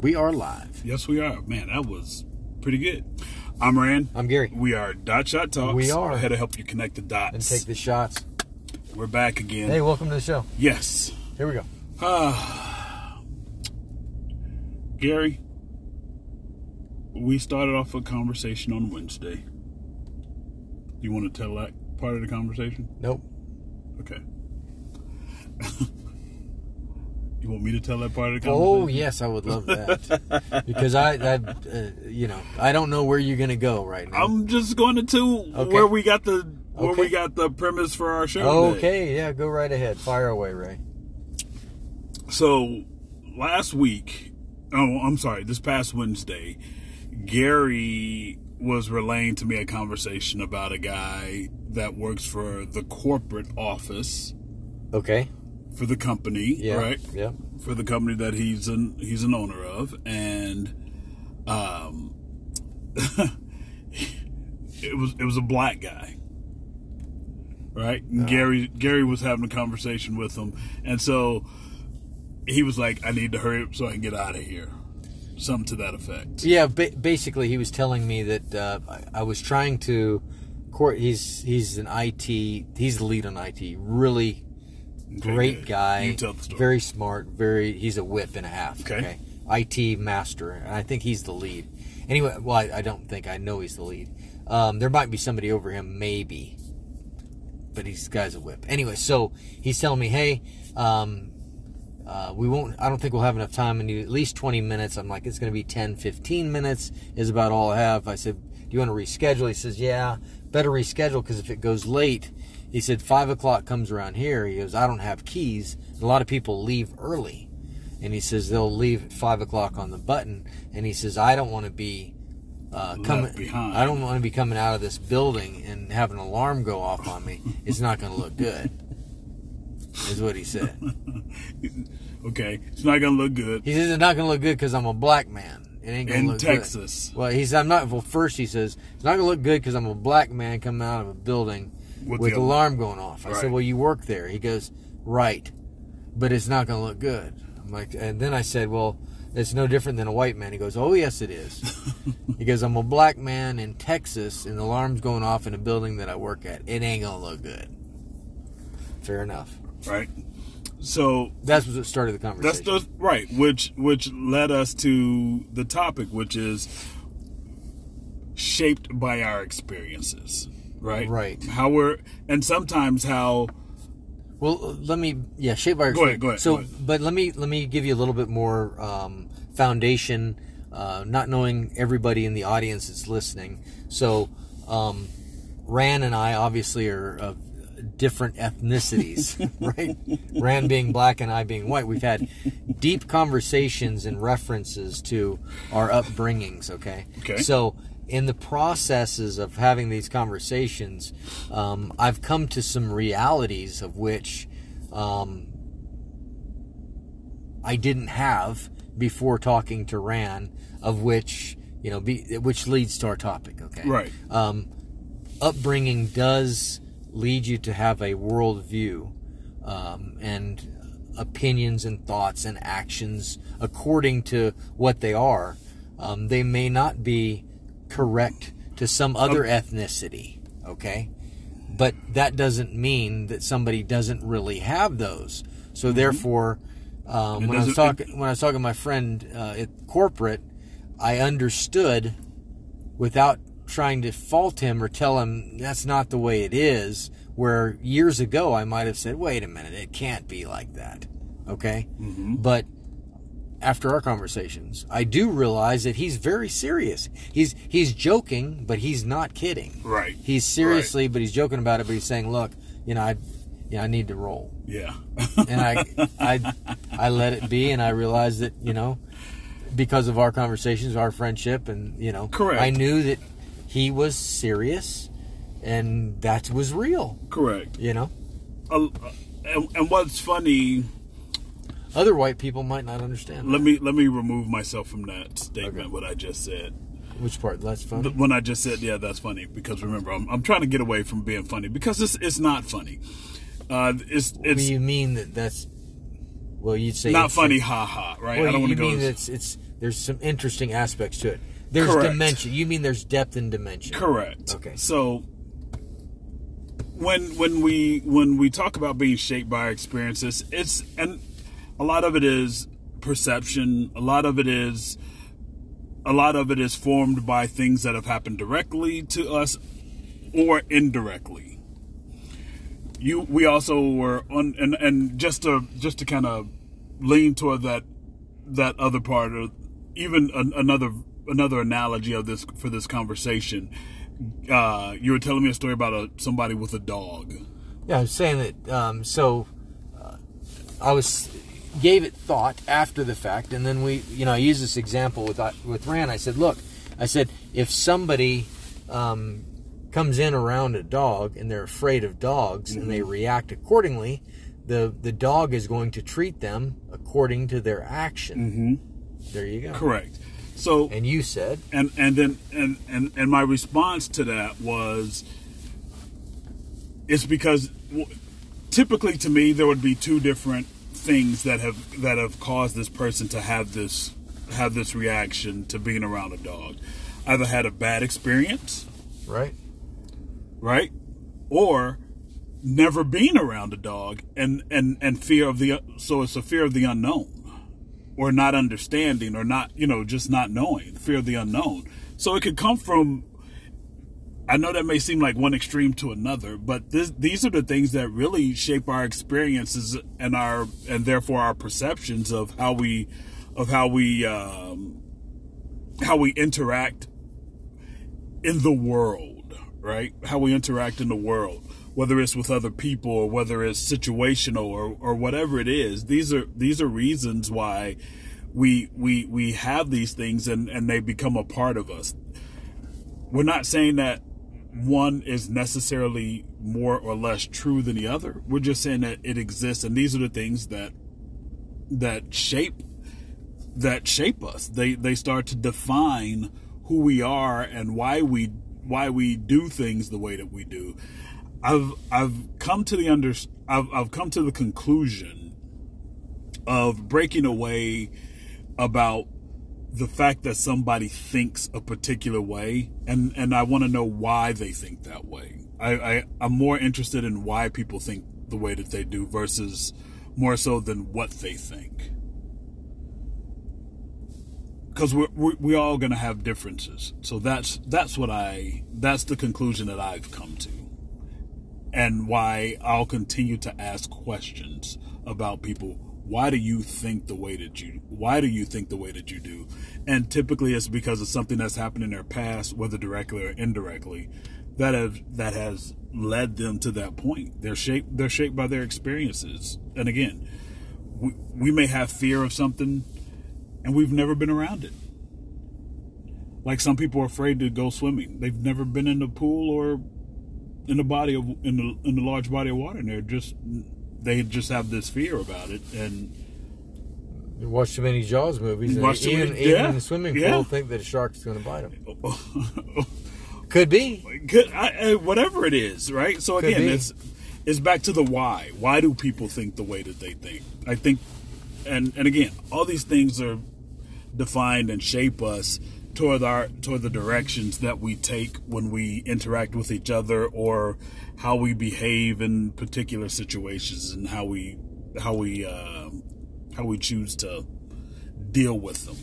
We are live. Yes, we are. Man, that was pretty good. I'm Rand. I'm Gary. We are Dot Shot Talks. We are. Here to help you connect the dots. And take the shots. We're back again. Hey, welcome to the show. Yes. Here we go. Ah. Gary, we started off a conversation on Wednesday. You want to tell that part of the conversation? Nope. Okay. you want me to tell that part of the Oh yes, I would love that because I, I uh, you know, I don't know where you're gonna go right now. I'm just going to Okay. where we got the where Okay. we got the premise for our show. okay, yeah, go right ahead. Fire away, Ray. So last week, oh, I'm sorry, this past Wednesday, Gary was relaying to me a conversation about a guy that works for the corporate office Okay. For the company, Yeah. right? Yep. For the company that he's an he's an owner of, and um, it was it was a black guy. Right, and Gary Gary was having a conversation with him, and so he was like, "I need to hurry up so I can get out of here," something to that effect. Yeah. Ba- basically, he was telling me that uh, I, I was trying to. Court. He's he's an IT. He's the lead on IT. Really great guy. You tell the story. Very smart. Very. He's a whip and a half. Okay. IT master, and I think he's the lead. Anyway, well, I, I don't think I know he's the lead. Um, there might be somebody over him, maybe, but he's guy's a whip. Anyway, so he's telling me, hey, um, uh, we won't. I don't think we'll have enough time. I need at least 20 minutes. I'm like, it's going to be 10, 15 minutes is about all I have. I said, do you want to reschedule? He says, yeah, better reschedule because if it goes late, he said five o'clock comes around here. He goes, I don't have keys. A lot of people leave early, and he says they'll leave at five o'clock on the button. And he says, I don't want to be. Uh, coming, behind. I don't want to be coming out of this building and have an alarm go off on me. It's not going to look good. Is what he said. Okay, it's not gonna look good He says it's not going to look good because I'm a black man. It ain't going to in look Texas. good. Well, he's I'm not. Well, first he says it's not going to look good because I'm a black man coming out of a building With with, the alarm going off. I Right. said, well, you work there. He goes, right, but it's not going to look good. I'm like, and then I said, well, it's no different than a white man. He goes, oh yes, it is. he goes, I'm a black man in Texas, and the alarm's going off in a building that I work at. It ain't going to look good. Fair enough. right? So That's what started the conversation. that's the right, which which led us to the topic, which is shaped by our experiences, right? Right. How we're and sometimes how Well, let me yeah, shape our Go ahead, go ahead, So, go ahead. but let me let me give you a little bit more um, foundation. Uh, not knowing everybody in the audience is listening, so um, Rand and I obviously are of different ethnicities, right? Rand being black and I being white. We've had deep conversations and references to our upbringings. Okay, Okay. so in the processes of having these conversations, um, I've come to some realities of which um, I didn't have before talking to Rand, of which you know, be, which leads to our topic. Okay, Right. Um, upbringing does lead you to have a worldview um, and opinions and thoughts and actions according to what they are. Um, they may not be correct to some other ethnicity. Okay, but that doesn't mean that somebody doesn't really have those. So therefore, um, when I was talking when I was talking to my friend uh, at corporate, I understood without trying to fault him or tell him that's not the way it is. Where years ago I might have said, "Wait a minute, it can't be like that." Okay, but after our conversations, I do realize that he's very serious. He's he's joking, but he's not kidding. Right. He's seriously, but he's joking about it. But he's saying, "Look, you know, I, you know, I need to roll." yeah. and I, I, I let it be, and I realized that you know, because of our conversations, our friendship, and you know, Correct. I knew that he was serious, and that was real. Correct. You know, Uh, and, and what's funny other white people might not understand. let me let me remove myself from that statement Okay. what i just said Which part? That's funny. But when i just said yeah that's funny because remember i'm, I'm trying to get away from being funny because it's, it's not funny uh, it's What do you mean that that's Well, you'd say Not funny, ha ha. Right? Well, I don't you want to go. mean it's it's there's some interesting aspects to it. There's Correct. dimension. You mean there's depth and dimension. Correct. Okay. So when when we when we talk about being shaped by our experiences, it's and a lot of it is perception. A lot of it is a lot of it is formed by things that have happened directly to us or indirectly. You we also were on and and just to just to kind of lean toward that that other part of even an, another another analogy of this for this conversation. Uh, you were telling me a story about a somebody with a dog. Yeah, I'm saying that. Um, so uh, I was gave it thought after the fact, and then we, you know, I used this example with uh, with Rand. I said, look, I said if somebody um, comes in around a dog and they're afraid of dogs and they react accordingly, the the dog is going to treat them according to their action. Mm-hmm. There you go. Correct. So And you said, and and then and and and my response to that was it's because typically to me there would be two different things that have that have caused this person to have this have this reaction to being around a dog. Either had a bad experience right? right? Or never being around a dog and and and fear of the so it's a fear of the unknown. Or not understanding or not you know just not knowing. Fear of the unknown. So it could come from i know that may seem like one extreme to another but this, these are the things that really shape our experiences and our and therefore our perceptions of how we of how we um how we interact in the world, right? How we interact in the world, whether it's with other people or whether it's situational or, or whatever it is. These are these are reasons why we we we have these things and, and they become a part of us. We're not saying that one is necessarily more or less true than the other. We're just saying that it exists and these are the things that that shape that shape us. They they start to define who we are and why we why we do things the way that we do. I've I've come to the under I've I've come to the conclusion of breaking away about the fact that somebody thinks a particular way and and I want to know why they think that way. I, I I'm more interested in why people think the way that they do versus more so than what they think because we're, we're we all to have differences. So that's that's what I that's the conclusion that I've come to, and why I'll continue to ask questions about people. Why do you think the way that you? Why do you think the way that you do? And typically, it's because of something that's happened in their past, whether directly or indirectly, that have that has led them to that point. They're shaped. They're shaped by their experiences. And again, we, we may have fear of something and we've never been around it. Like some people are afraid to go swimming. They've never been in the pool or in the body of in the in the large body of water, and they're just they just have this fear about it. And You watch too many Jaws movies, and Watch too even, many- even yeah, in the swimming yeah. pool, think that a shark's going to bite them. Oh, could be. I- I- whatever it is, right? So Could again, be. it's it's back to the why. Why do people think the way that they think? I think, and and again, all these things are defined and shape us toward our toward the directions that we take when we interact with each other or how we behave in particular situations and how we how we uh, how we choose to deal with them.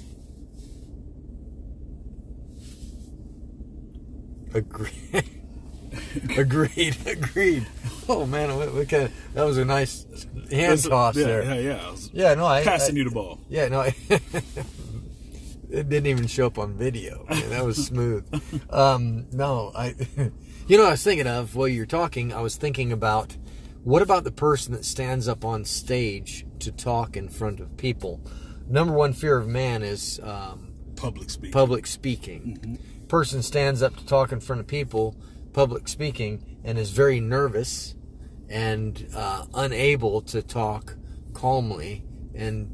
Agreed. agreed. Agreed. Oh man, we, we kinda, that was a nice hand toss yeah, there. Yeah, yeah. Yeah, no, I passing I- you the ball. Yeah, no, I, it didn't even show up on video. Man, that was smooth. Um, no, I, you know, what I was thinking of while you're talking. I was thinking about what about the person that stands up on stage to talk in front of people? Number one fear of man is um, Public speaking. public speaking. Person stands up to talk in front of people, public speaking, and is very nervous and uh, unable to talk calmly and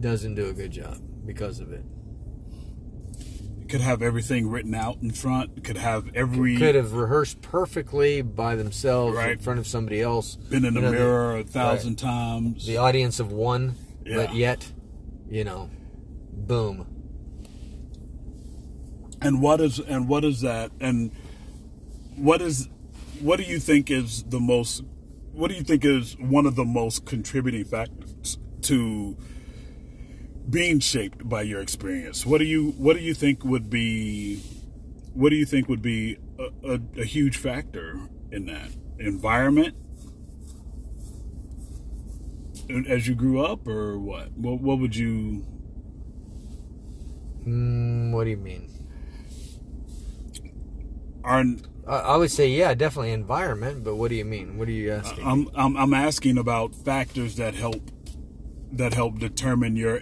doesn't do a good job because of it. Could have everything written out in front. Could have every Could have rehearsed perfectly by themselves in front of somebody else. been in the You know, mirror a thousand right. times. The audience of one, but yet, you know, boom. And what is and what is that? And what is what do you think is the most? What do you think is one of the most contributing factors to being shaped by your experience? What do you What do you think would be? What do you think would be a, a, a huge factor in that environment? As you grew up, or what? What, what would you? Mm, what do you mean? Are I, I would say, yeah, definitely environment. But what do you mean? What are you asking? I'm, I'm I'm asking about factors that help that help determine your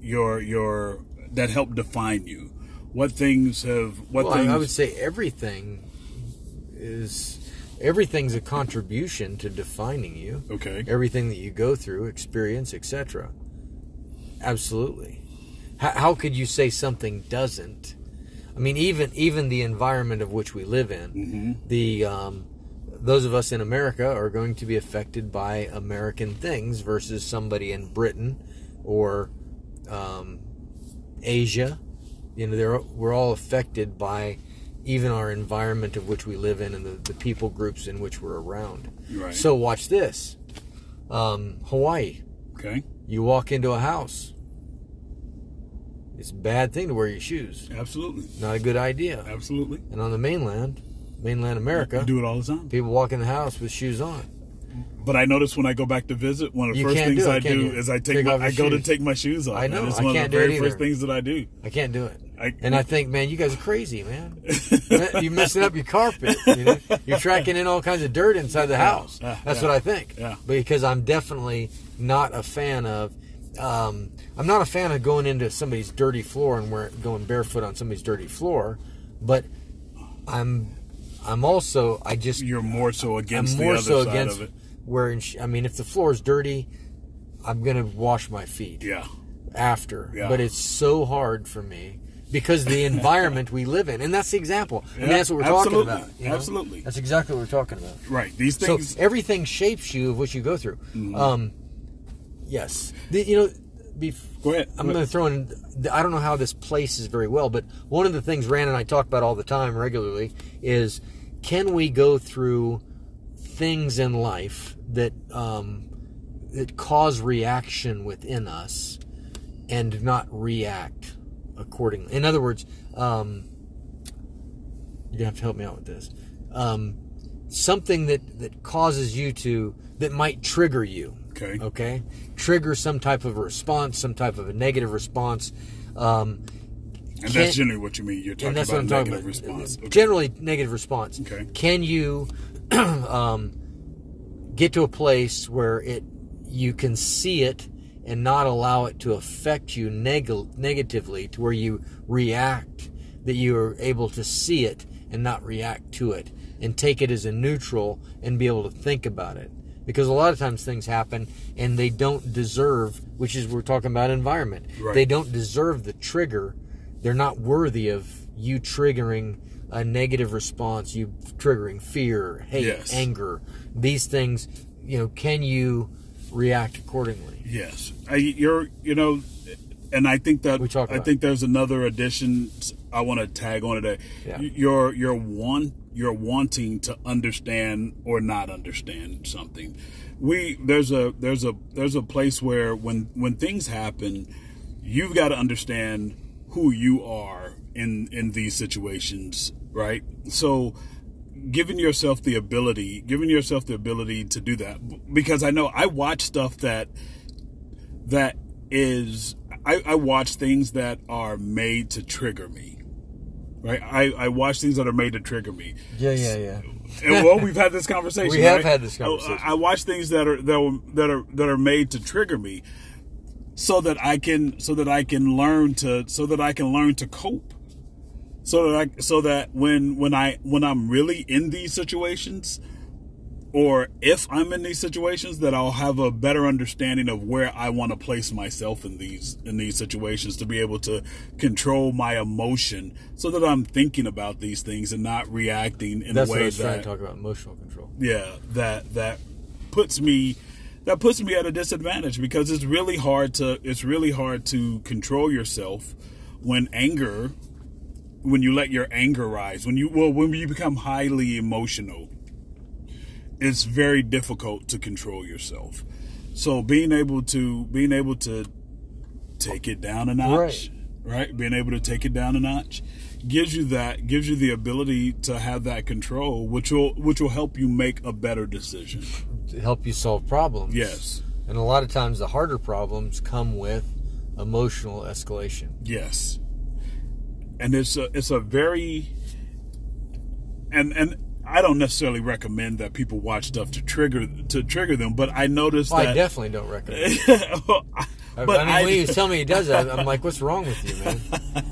your your that help define you. What things have what well, I, things I would say everything is everything's a contribution to defining you. okay everything that you go through, experience, etc. Absolutely. How, how could you say something doesn't? I mean, even even the environment of which we live in, Mhm. the um, those of us in America are going to be affected by American things versus somebody in Britain or um, Asia. You know, they're, we're all affected by even our environment of which we live in and the, the people groups in which we're around. right So watch this. Um, Hawaii. okay You walk into a house. It's a bad thing to wear your shoes. absolutely Not a good idea. absolutely And on the mainland, mainland America, do it all the time. people walk in the house with shoes on. But I notice when I go back to visit, one of the You first things do it, I do you? is I take, Take my, I go to shoes. take my shoes off. I know, And it's I one can't of do the it very first things that I do. I can't do it. I, And I think, man, you guys are crazy, man. You're messing up your carpet. You know? You're tracking in all kinds of dirt inside the house. yeah, That's yeah, what I think. yeah. Because I'm definitely not a fan of. Um, I'm not a fan of going into somebody's dirty floor and wearing, going barefoot on somebody's dirty floor, but I'm I'm also I just you're more so against I'm the more other so side against of it. wearing. I mean, if the floor is dirty, I'm gonna wash my feet Yeah. after. Yeah. But it's so hard for me because the environment we live in, and that's the example. Yeah, that's what we're talking about. you know? absolutely. That's exactly what we're talking about. Right. These things. So everything shapes you of what you go through. Mm-hmm. Um, yes, the, you know. Bef- go ahead. I'm going to throw in. I don't know how this places very well, but one of the things Rand and I talk about all the time, regularly, is can we go through things in life that um, that cause reaction within us and not react accordingly? In other words, um, you're gonna have to help me out with this. Um, something that that causes you to that might trigger you Okay. okay trigger some type of a response some type of a negative response um, And that's generally what you mean. You're talking about what negative about response. Okay. generally negative response Okay. can you um, get to a place where it you can see it and not allow it to affect you neg- negatively to where you react that you are able to see it and not react to it and take it as a neutral and be able to think about it because a lot of times things happen and they don't deserve which is we're talking about environment Right. they don't deserve the trigger they're not worthy of you triggering a negative response you triggering fear hate Yes. anger these things you know can you react accordingly Yes, I, you're. You know, and I think that We talk I think there's another addition I want to tag on today. Yeah. You're you're one you're wanting to understand or not understand something. We there's a there's a there's a place where when when things happen, you've got to understand who you are in in these situations, right? So giving yourself the ability giving yourself the ability to do that because i know i watch stuff that that is I, I watch things that are made to trigger me right I, I watch things that are made to trigger me yeah yeah yeah and well we've had this conversation We have right? had this I- conversation. I, watch things that are that are that are that are made to trigger me so that i can so that i can learn to so that i can learn to cope so that I, so that when when I when I'm really in these situations, or if I'm in these situations, that I'll have a better understanding of where I want to place myself in these in these situations to be able to control my emotion, so that I'm thinking about these things and not reacting in that's a what i way was trying that to talk about emotional control. Yeah that that puts me that puts me at a disadvantage because it's really hard to it's really hard to control yourself when anger when you let your anger rise when you well when you become highly emotional it's very difficult to control yourself so being able to being able to take it down a notch Right. right being able to take it down a notch gives you that gives you the ability to have that control which will which will help you make a better decision To help you solve problems. yes And a lot of times the harder problems come with emotional escalation. Yes, and it's a it's a very and and I don't necessarily recommend that people watch stuff to trigger to trigger them, but I noticed Well, I definitely don't recommend. it. I, but I mean, when you tell me he does that, I'm like, "What's wrong with you, man?"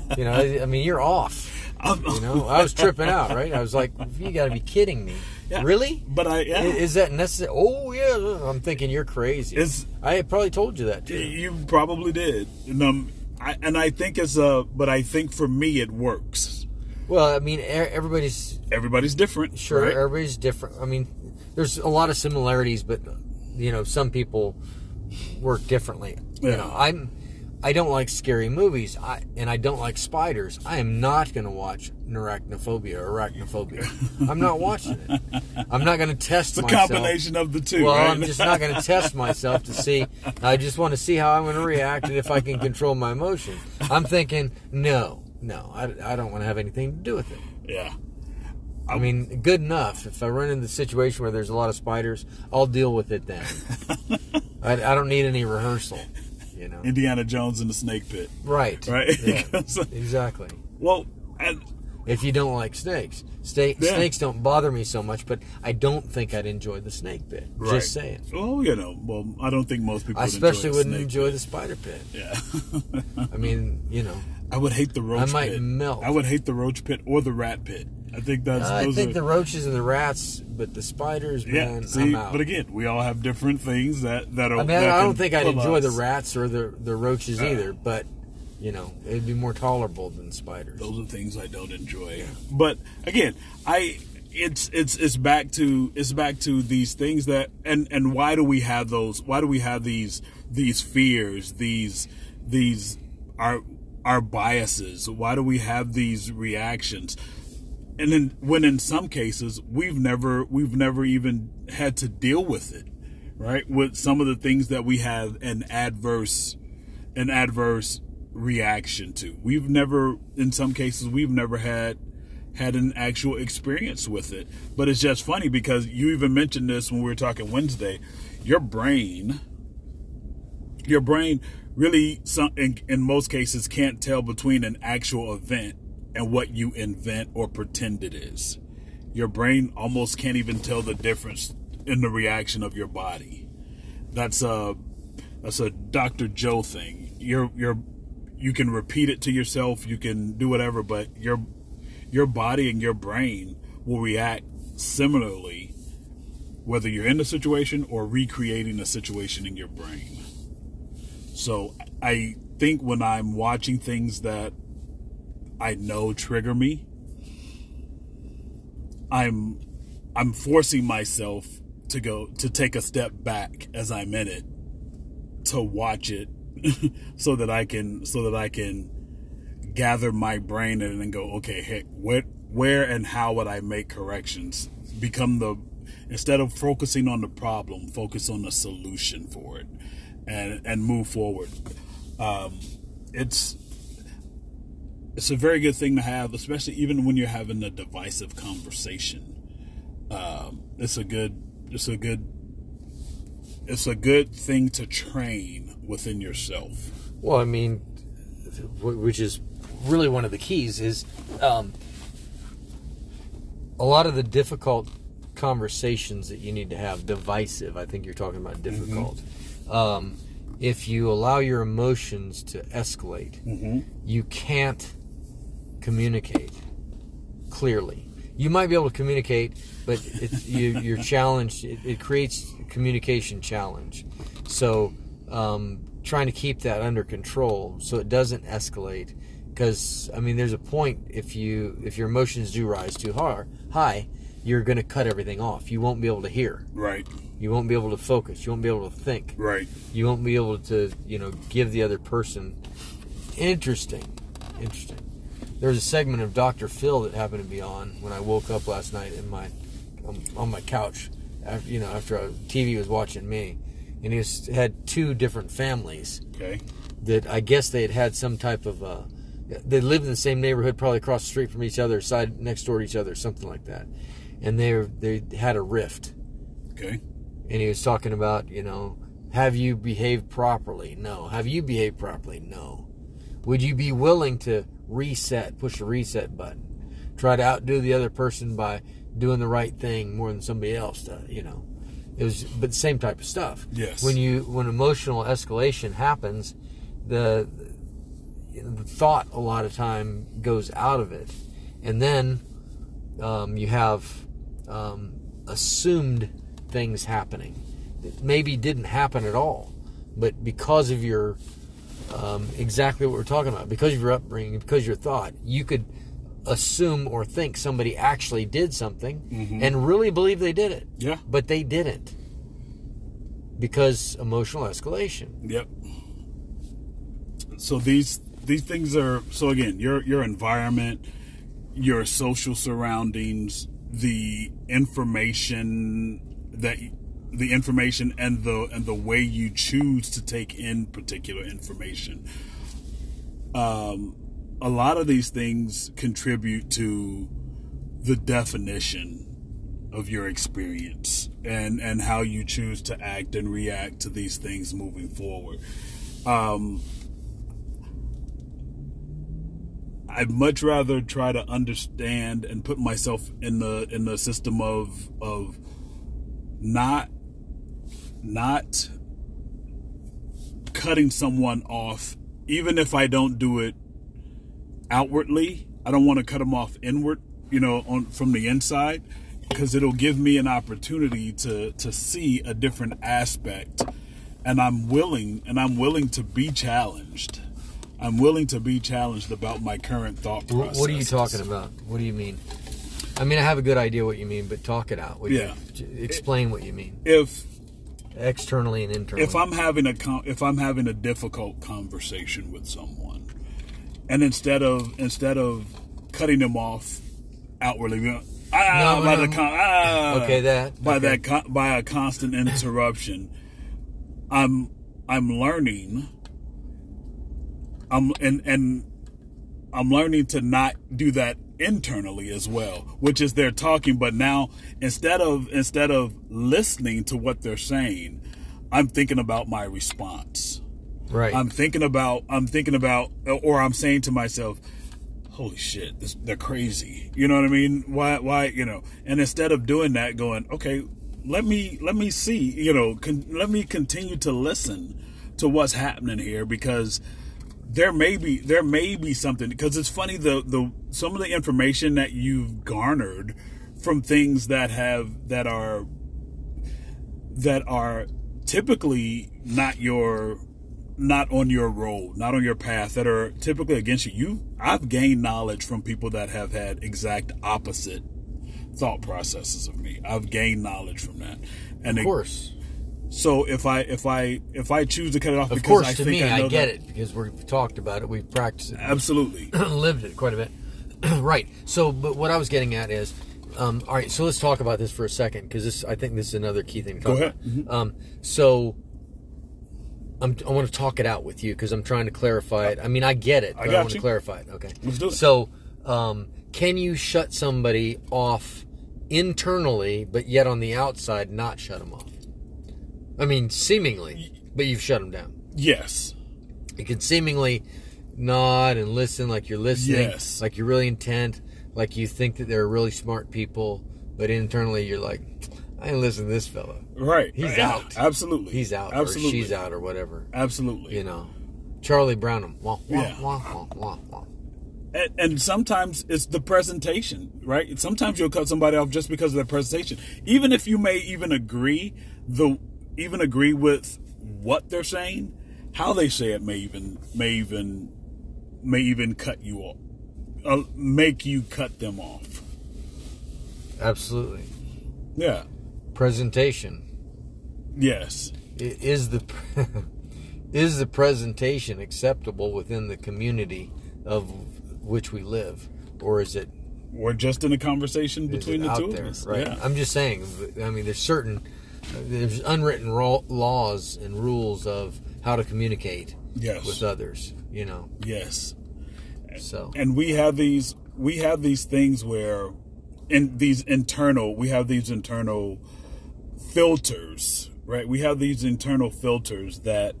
You know, I, I mean, you're off. I'm- You know, I was tripping out, right? I was like, "You got to be kidding me!" Yeah. Really? but I yeah, I- Is that necessary? Oh yeah, I'm thinking you're crazy. It's- I probably told you that too. you probably did, and um, I, and I think it's a, but I think for me it works. Well, I mean, everybody's Everybody's different, sure, right? everybody's different. I mean, there's a lot of similarities, but you know, some people work differently. You know, I'm I don't like scary movies, I and I don't like spiders. I am not going to watch Arachnophobia or Arachnophobia. I'm not watching it. I'm not going to test It's a myself. combination of the two, Well, right? I'm just not going to test myself to see. I just want to see how I'm going to react and if I can control my emotion. I'm thinking, no, no, I, I don't want to have anything to do with it. yeah, I mean, good enough. If I run into the situation where there's a lot of spiders, I'll deal with it then. I, I don't need any rehearsal, you know. Indiana Jones in the snake pit, Right. right? Yeah, uh, exactly. well, and If you don't like snakes, Sta- Yeah. snakes don't bother me so much, but I don't think I'd enjoy the snake bit. Right. Just saying. Well, you know, well, I don't think most people. I would especially enjoy wouldn't enjoy pit. the spider pit. Yeah, I mean, you know, I would hate the roach pit I might pit. melt. I would hate the roach pit or the rat pit. I think that's. I those think are, the roaches and the rats, but the spiders, yeah. man, see, I'm out. but again, we all have different things that that are. I mean, that I don't think I'd enjoy the rats or the the roaches Uh. either, but you know, it'd be more tolerable than spiders. Those are things I don't enjoy. But again, I it's it's it's back to it's back to these things that and and why do we have those? Why do we have these these fears? These these our our biases? Why do we have these reactions? And then when in some cases we've never we've never even had to deal with it, right? With some of the things that we have an adverse an adverse reaction to. We've never, in some cases, we've never had had an actual experience with it. But it's just funny because you even mentioned this when we were talking Wednesday. Your brain, your brain really, some, in, in most cases, can't tell between an actual event and what you invent or pretend it is. Your brain almost can't even tell the difference in the reaction of your body. That's a that's a Dr. Joe thing. You're you're you can repeat it to yourself, you can do whatever, but your your body and your brain will react similarly whether you're in the situation or recreating a situation in your brain. So I think when I'm watching things that I know trigger me, I'm I'm forcing myself to go to take a step back as I'm in it to watch it so that I can so that I can gather my brain and then go okay hey, where where and how would I make corrections? Become the instead of focusing on the problem focus on the solution for it and and move forward um, it's it's a very good thing to have especially even when you're having a divisive conversation um, it's a good it's a good it's a good thing to train within yourself Well, I mean, which is really one of the keys is um, a lot of the difficult conversations that you need to have, divisive. I think you're talking about difficult. Um, if you allow your emotions to escalate, you can't communicate clearly. You might be able to communicate, but it's, you, you're challenged. It, it creates a communication challenge. So, um, trying to keep that under control so it doesn't escalate. Because I mean, there's a point if you if your emotions do rise too hard, high, you're going to cut everything off. You won't be able to hear. Right. You won't be able to focus. You won't be able to think. Right. You won't be able to, you know, give the other person. Interesting. Interesting. There was a segment of Dr. Phil that happened to be on when I woke up last night in my um, on my couch, after, you know, after a TV was watching me, and he was, had two different families Okay. that I guess they had had some type of uh, they lived in the same neighborhood, probably across the street from each other, side next door to each other, something like that, and they they had a rift, Okay. And he was talking about you know have you behaved properly? No. Have you behaved properly? No. Would you be willing to reset, push the reset button, try to outdo the other person by doing the right thing more than somebody else does? You know, it was but the same type of stuff. Yes. When you when emotional escalation happens, the the thought a lot of time goes out of it, and then um, you have um, assumed things happening that maybe didn't happen at all, but because of your um, exactly what we're talking about, because of your upbringing, because of your thought, you could assume or think somebody actually did something and really believe they did it, Yeah. but they didn't because emotional escalation. Yep. So these these things are so again your your environment, your social surroundings, the information that the information and the and the way you choose to take in particular information. Um, a lot of these things contribute to the definition of your experience and and how you choose to act and react to these things moving forward. Um, I'd much rather try to understand and put myself in the in the system of of not not cutting someone off even if I don't do it outwardly. I don't want to cut them off inward, you know, on from the inside because it'll give me an opportunity to to see a different aspect and I'm willing and I'm willing to be challenged. I'm willing to be challenged about my current thought process. What are you talking about? What do you mean? I mean, I have a good idea what you mean, but talk it out. Would Yeah. j- explain what you mean If externally and internally. if I'm having a if I'm having a difficult conversation with someone, and instead of instead of cutting them off outwardly, ah, No, by no. the con- ah, Okay, that- by okay. that by a constant interruption, I'm I'm learning. I'm and and I'm learning to not do that internally as well, which is they're talking, but now instead of instead of listening to what they're saying, I'm thinking about my response. right. I'm thinking about I'm thinking about or I'm saying to myself, holy shit, this, they're crazy. You know what I mean? Why why, you know, and instead of doing that going, okay, let me let me see, you know, con, let me continue to listen to what's happening here because there may be there may be something because it's funny the the some of the information that you've garnered from things that have that are that are typically not your not on your road, not on your path, that are typically against you. You I've gained knowledge from people that have had exact opposite thought processes of me. I've gained knowledge from that. And of it- course. So if I if I if I choose to cut it off Of because course, I to think me, I, I, get that- it because we've talked about it, we've practiced it, Absolutely. lived it quite a bit. right. So, but what I was getting at is, um, all right. So let's talk about this for a second because this, I think, this is another key thing to talk Go ahead. Mm-hmm. about. Um, so. I'm, I want to talk it out with you because I'm trying to clarify it. I mean, I get it, I but I, want to clarify it. Okay. Let's do it. So, um, can you shut somebody off internally, but yet on the outside not shut them off? I mean, seemingly, but you've shut them down. Yes. You can seemingly nod and listen like you're listening, Yes. like you're really intent, like you think that they're really smart people, but internally you're like, I ain't listen to this fella. Right. He's Yeah, out. Absolutely. He's out Absolutely. or she's out or whatever. Absolutely. You know, Charlie Brownham. Wah, wah, Yeah. wah, wah, wah, wah. And, and sometimes it's the presentation, right? Sometimes you'll cut somebody off just because of their presentation, even if you may even agree the even agree with what they're saying, how they say it may even may even may even cut you off, uh, make you cut them off. Absolutely. Yeah. Presentation. Yes. I- Is the is the presentation acceptable within the community of which we live, or is it We're just in a conversation between it the out two there? of us. Right. Yeah. I'm just saying. I mean, there's certain there's unwritten ro- laws and rules of how to communicate Yes. with others. You know. Yes. So and we have these we have these things where in these internal we have these internal filters right we have these internal filters that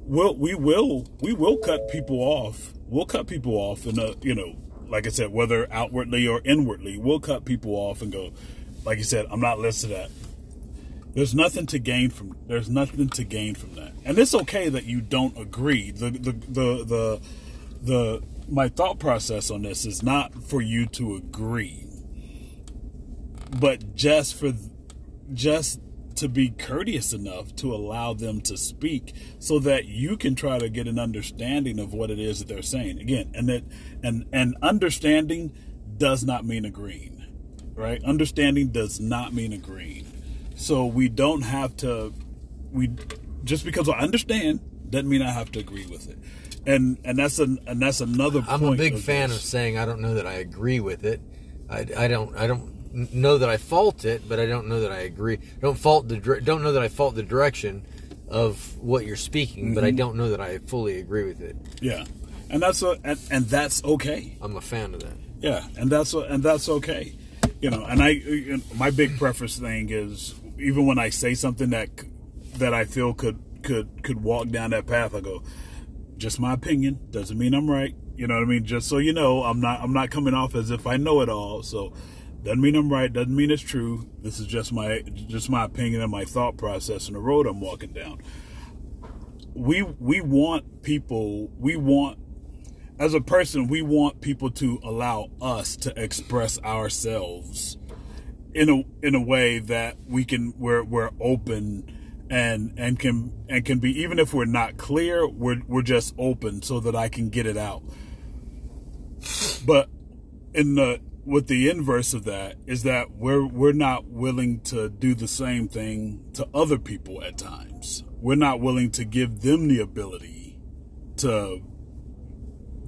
will we will we will cut people off we'll cut people off in a you know like i said whether outwardly or inwardly we'll cut people off and go like you said i'm not listening to that there's nothing to gain from there's nothing to gain from that. And it's okay that you don't agree. The the the the, the my thought process on this is not for you to agree but just for just to be courteous enough to allow them to speak so that you can try to get an understanding of what it is that they're saying. Again and that and and understanding does not mean agreeing right? Understanding does not mean agreeing so we don't have to we just because i understand doesn't mean i have to agree with it and and that's an and that's another I'm a big of fan this. of saying I don't know that I agree with it. I, I don't I don't know that I fault it, but I don't know that I agree. Don't fault the don't know that I fault the direction of what you're speaking, but I Mm-hmm. don't know that I fully agree with it. yeah and that's a and, and that's okay I'm a fan of that. Yeah, and that's and that's okay. You know, and I my big preference thing is even when I say something that that I feel could could could walk down that path, I go, just my opinion doesn't mean I'm right. You know what I mean? Just so you know, I'm not I'm not coming off as if I know it all. So doesn't mean I'm right. Doesn't mean it's true. This is just my just my opinion and my thought process and the road I'm walking down. We we want people. We want as a person, we want people to allow us to express ourselves in a in a way that we can we're we're open and and can and can be even if we're not clear, we're we're just open so that I can get it out. But in the with the inverse of that is that we're we're not willing to do the same thing to other people at times. We're not willing to give them the ability to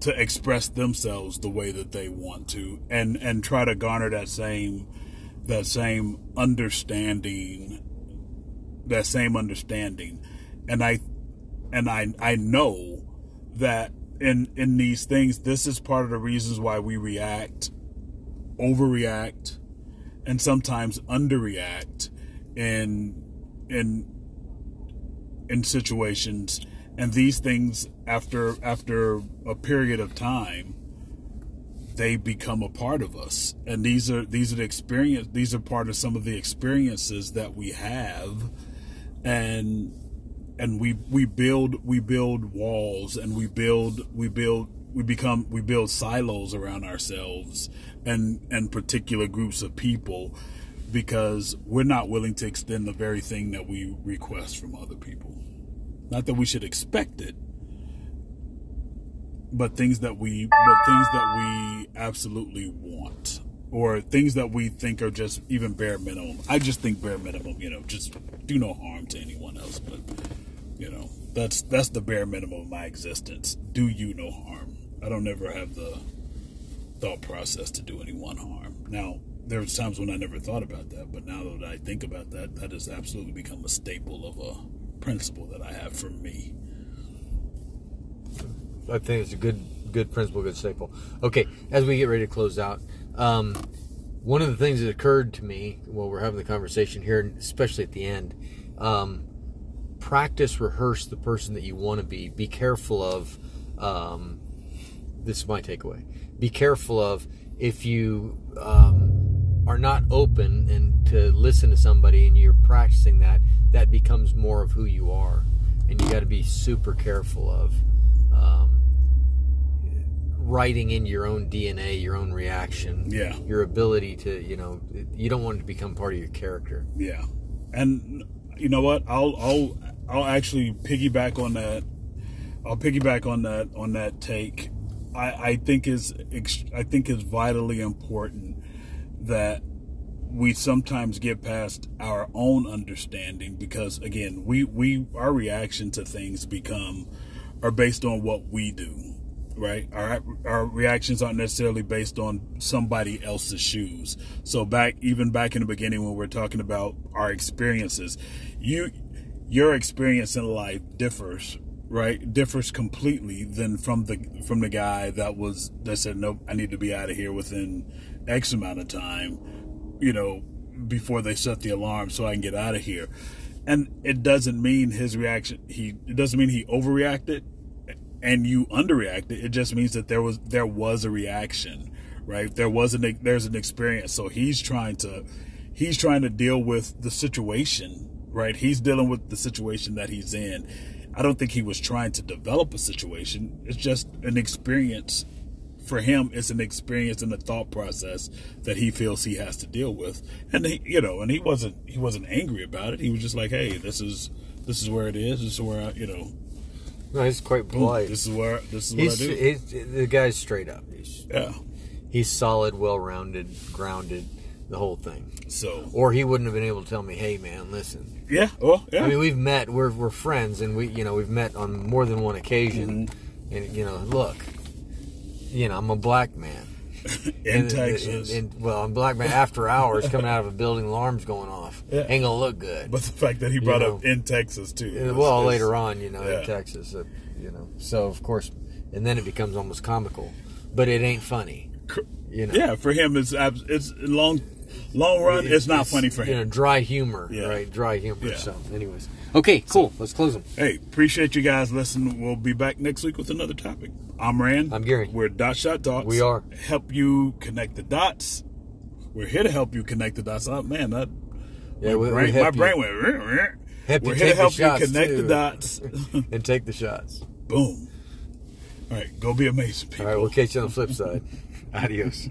to express themselves the way that they want to and and try to garner that same that same understanding that same understanding. And i and i i know that in in these things this is part of the reasons why we react overreact and sometimes underreact in in in situations. And these things after after a period of time they become a part of us. And these are these are the experience these are part of some of the experiences that we have. And and we we build we build walls and we build we build we become we build silos around ourselves and and particular groups of people because we're not willing to extend the very thing that we request from other people. Not that we should expect it but things that we but things that we absolutely want or things that we think are just even bare minimum. I just think bare minimum you know just do no harm to anyone else but you know that's that's the bare minimum of my existence. Do you no harm. I don't ever have the thought process to do anyone harm. Now there was times when i never thought about that but now that i think about that that has absolutely become a staple of a principle that i have for me I think it's a good good principle, good staple. Okay, as we get ready to close out, um, one of the things that occurred to me while we're having the conversation here, especially at the end, um, practice, rehearse the person that you want to be. Be careful of. Um, this is my takeaway. Be careful of if you um, are not open and to listen to somebody and you're practicing that, that becomes more of who you are, and you got to be super careful of um, writing in your own DNA, your own reaction, Yeah. your ability to, you know, you don't want it to become part of your character. Yeah, and you know what? I'll I'll I'll actually piggyback on that. I'll piggyback on that on that take. I I think is I think is vitally important that we sometimes get past our own understanding because again we we our reaction to things become are based on what we do right? Our our reactions aren't necessarily based on somebody else's shoes. So back even back in the beginning when we're talking about our experiences you your experience in life differs right? Differs completely than from the from the guy that was that said nope i need to be out of here within x amount of time you know, before they set the alarm so I can get out of here. And it doesn't mean his reaction he it doesn't mean he overreacted and you underreacted. It just means that there was there was a reaction, right? There was an there's an experience. So he's trying to he's trying to deal with the situation, right? He's dealing with the situation that he's in. I don't think he was trying to develop a situation. It's just an experience for him it's an experience and a thought process that he feels he has to deal with and he you know and he wasn't he wasn't angry about it he was just like hey this is this is where it is this is where I, you know no he's quite polite. this is where this is he's, what I do. he's, the guy's straight up. He's, yeah. he's solid well-rounded grounded the whole thing. So. Or he wouldn't have been able to tell me hey man listen. Yeah well yeah. I mean we've met we're, we're friends and we you know we've met on more than one occasion. Mm-hmm. and you know look you know, I'm a black man. in And- Texas and- and- well, I'm black man after hours coming out of a building, alarms going off. Yeah. Ain't gonna look good. but the fact that he brought know. up in Texas too Uh, is- well, is- later on, you know, yeah. in Texas, uh, you know. So of course, and then it becomes almost comical, but it ain't funny. You know, yeah for him it's it's long long run it's, not funny for You know, him dry humor, Yeah. right? Dry humor. So, anyways, okay, cool. Let's close them. hey appreciate you guys listening we'll be back next week with another topic I'm Rand I'm Gary. we're Dot Shot Talks We are. help you connect the dots we're here to help you connect the dots oh man that Yeah, my we- we brain, help my you. brain went "Rrr, rrr." Help we're here to help you connect too. the dots and take the shots. boom all right go be amazing people All right, we'll catch you on the flip side. Adios.